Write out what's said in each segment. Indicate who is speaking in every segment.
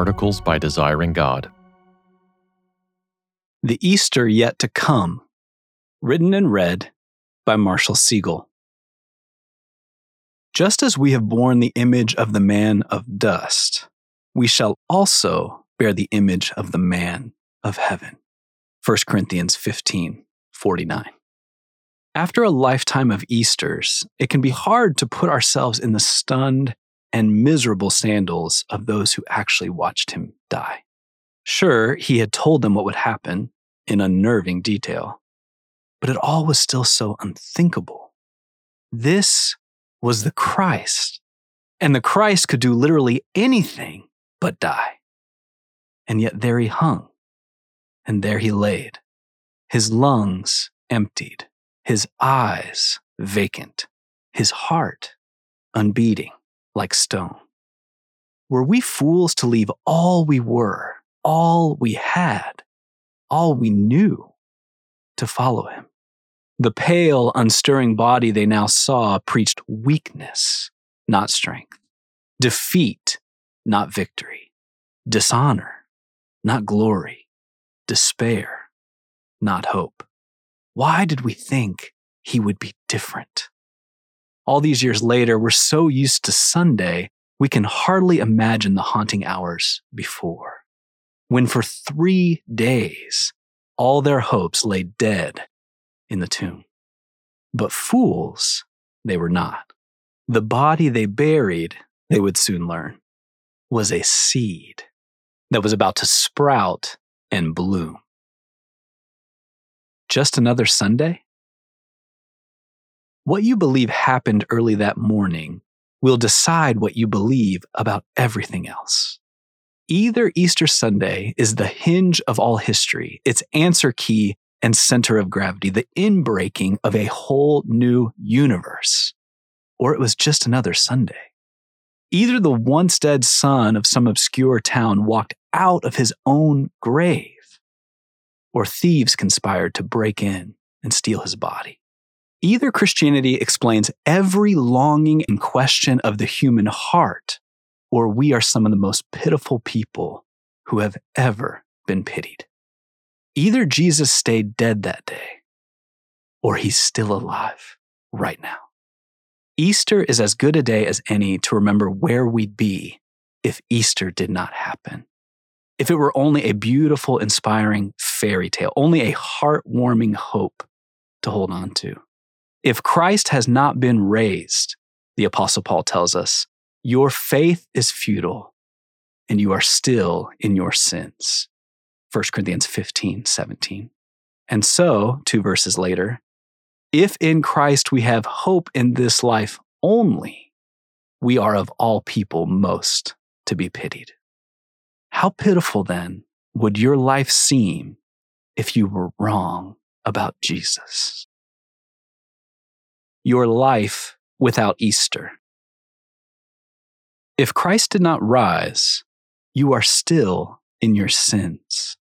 Speaker 1: Articles by Desiring God.
Speaker 2: The Easter Yet to Come, written and read by Marshall Segal. Just as we have borne the image of the man of dust, we shall also bear the image of the man of heaven. 1 Corinthians 15 49. After a lifetime of Easters, it can be hard to put ourselves in the stunned and miserable sandals of those who actually watched him die. Sure, he had told them what would happen in unnerving detail, but it all was still so unthinkable. This was the Christ, and the Christ could do literally anything but die. And yet there he hung, and there he laid, his lungs emptied, his eyes vacant, his heart unbeating like stone. Were we fools to leave all we were, all we had, all we knew to follow him? The pale, unstirring body they now saw preached weakness, not strength, defeat, not victory, dishonor, not glory, despair, not hope. Why did we think he would be different? All these years later, we're so used to Sunday, we can hardly imagine the haunting hours before. When for three days, all their hopes lay dead in the tomb. But fools they were not. The body they buried, they would soon learn, was a seed that was about to sprout and bloom. Just another Sunday? What you believe happened early that morning will decide what you believe about everything else. Either Easter Sunday is the hinge of all history, its answer key and center of gravity, the inbreaking of a whole new universe, or it was just another Sunday. Either the once dead son of some obscure town walked out of his own grave, or thieves conspired to break in and steal his body. Either Christianity explains every longing and question of the human heart, or we are some of the most pitiful people who have ever been pitied. Either Jesus stayed dead that day, or he's still alive right now. Easter is as good a day as any to remember where we'd be if Easter did not happen. If it were only a beautiful, inspiring fairy tale, only a heartwarming hope to hold on to. If Christ has not been raised, the Apostle Paul tells us, your faith is futile and you are still in your sins. 1 Corinthians 15, 17. And so, two verses later, if in Christ we have hope in this life only, we are of all people most to be pitied. How pitiful then would your life seem if you were wrong about Jesus? Your life without Easter. If Christ did not rise, you are still in your sins.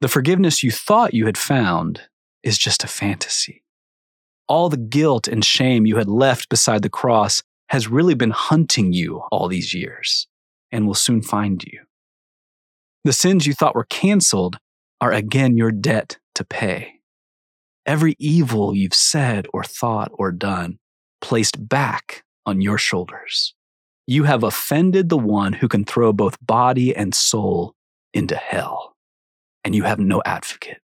Speaker 2: The forgiveness you thought you had found is just a fantasy. All the guilt and shame you had left beside the cross has really been hunting you all these years and will soon find you. The sins you thought were canceled are again your debt to pay every evil you've said or thought or done placed back on your shoulders. You have offended the one who can throw both body and soul into hell. And you have no advocate,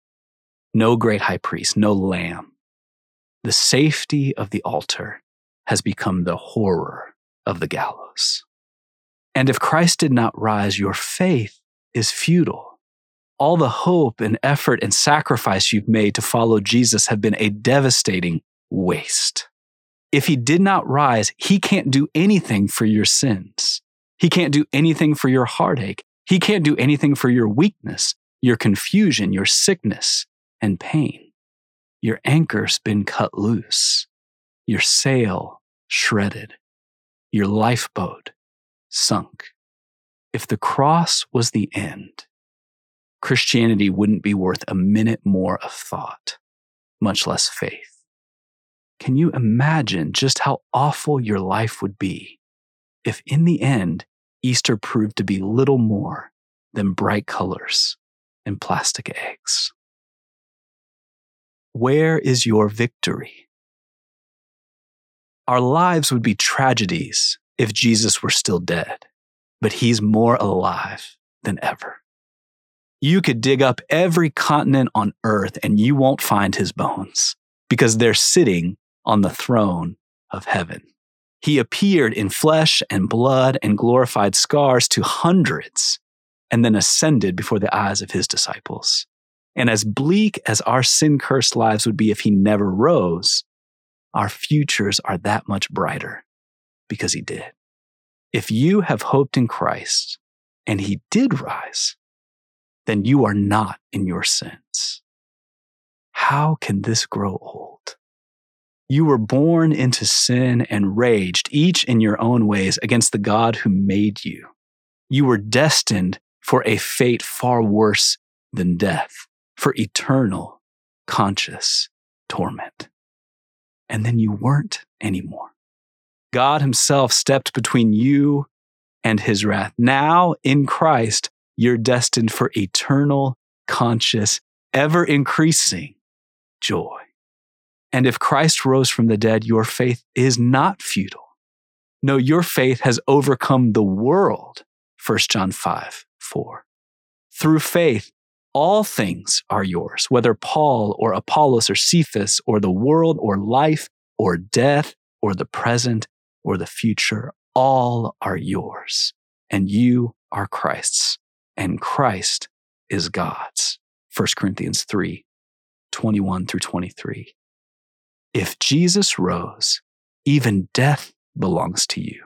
Speaker 2: no great high priest, no lamb. The safety of the altar has become the horror of the gallows. And if Christ did not rise, your faith is futile all the hope and effort and sacrifice you've made to follow Jesus have been a devastating waste. If he did not rise, he can't do anything for your sins. He can't do anything for your heartache. He can't do anything for your weakness, your confusion, your sickness and pain. Your anchor's been cut loose, your sail shredded, your lifeboat sunk. If the cross was the end, Christianity wouldn't be worth a minute more of thought, much less faith. Can you imagine just how awful your life would be if, in the end, Easter proved to be little more than bright colors and plastic eggs. Where is your victory? Our lives would be tragedies if Jesus were still dead, but he's more alive than ever. You could dig up every continent on earth and you won't find his bones because they're sitting on the throne of heaven. He appeared in flesh and blood and glorified scars to hundreds and then ascended before the eyes of his disciples. And as bleak as our sin cursed lives would be if he never rose, our futures are that much brighter because he did. If you have hoped in Christ and he did rise, then you are not in your sins. How can this grow old? You were born into sin and raged, each in your own ways, against the God who made you. You were destined for a fate far worse than death, for eternal, conscious torment. And then you weren't anymore. God Himself stepped between you and His wrath. Now, in Christ, you're destined for eternal, conscious, ever increasing joy. And if Christ rose from the dead, your faith is not futile. No, your faith has overcome the world. 1 John 5, 4. Through faith, all things are yours, whether Paul or Apollos or Cephas or the world or life or death or the present or the future, all are yours. And you are Christ's, and Christ is God's. 1 Corinthians 3 21 through 23. If Jesus rose, even death belongs to you,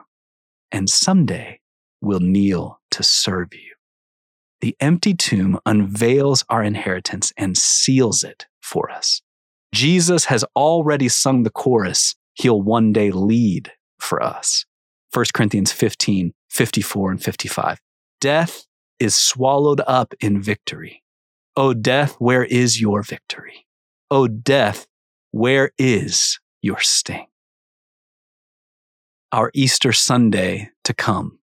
Speaker 2: and someday will kneel to serve you. The empty tomb unveils our inheritance and seals it for us. Jesus has already sung the chorus, He'll one day lead for us. 1 Corinthians 15, 54 and 55. Death is swallowed up in victory. O death, where is your victory? O death, where is your sting? Our Easter Sunday to come.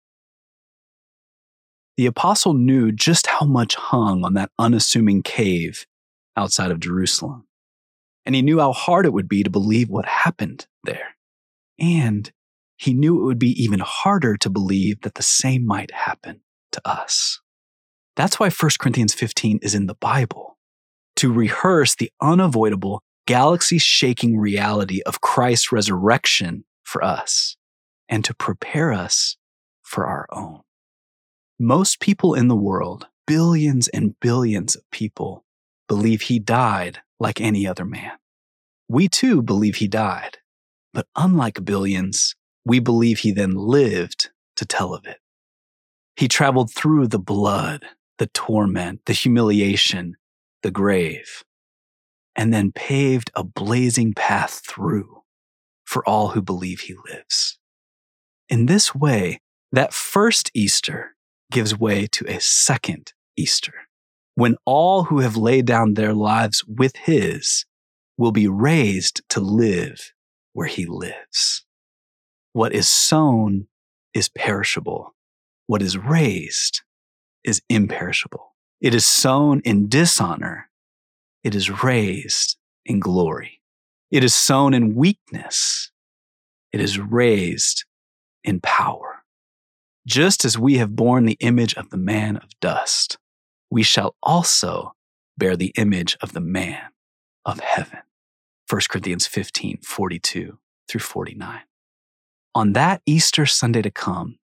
Speaker 2: The apostle knew just how much hung on that unassuming cave outside of Jerusalem. And he knew how hard it would be to believe what happened there. And he knew it would be even harder to believe that the same might happen to us. That's why 1 Corinthians 15 is in the Bible, to rehearse the unavoidable galaxy shaking reality of Christ's resurrection for us and to prepare us for our own. Most people in the world, billions and billions of people, believe he died like any other man. We too believe he died, but unlike billions, we believe he then lived to tell of it. He traveled through the blood, the torment, the humiliation, the grave, and then paved a blazing path through for all who believe he lives. In this way, that first Easter gives way to a second Easter, when all who have laid down their lives with his will be raised to live where he lives. What is sown is perishable. What is raised is imperishable. It is sown in dishonor it is raised in glory. It is sown in weakness. It is raised in power. Just as we have borne the image of the man of dust, we shall also bear the image of the man of heaven. 1 Corinthians 15, 42 through 49. On that Easter Sunday to come,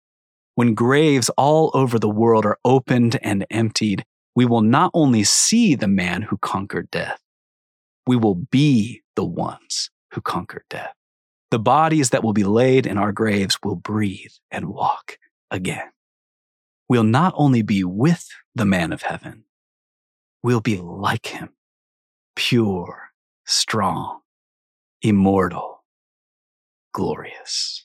Speaker 2: when graves all over the world are opened and emptied, we will not only see the man who conquered death, we will be the ones who conquered death. The bodies that will be laid in our graves will breathe and walk again. We'll not only be with the man of heaven, we'll be like him, pure, strong, immortal, glorious.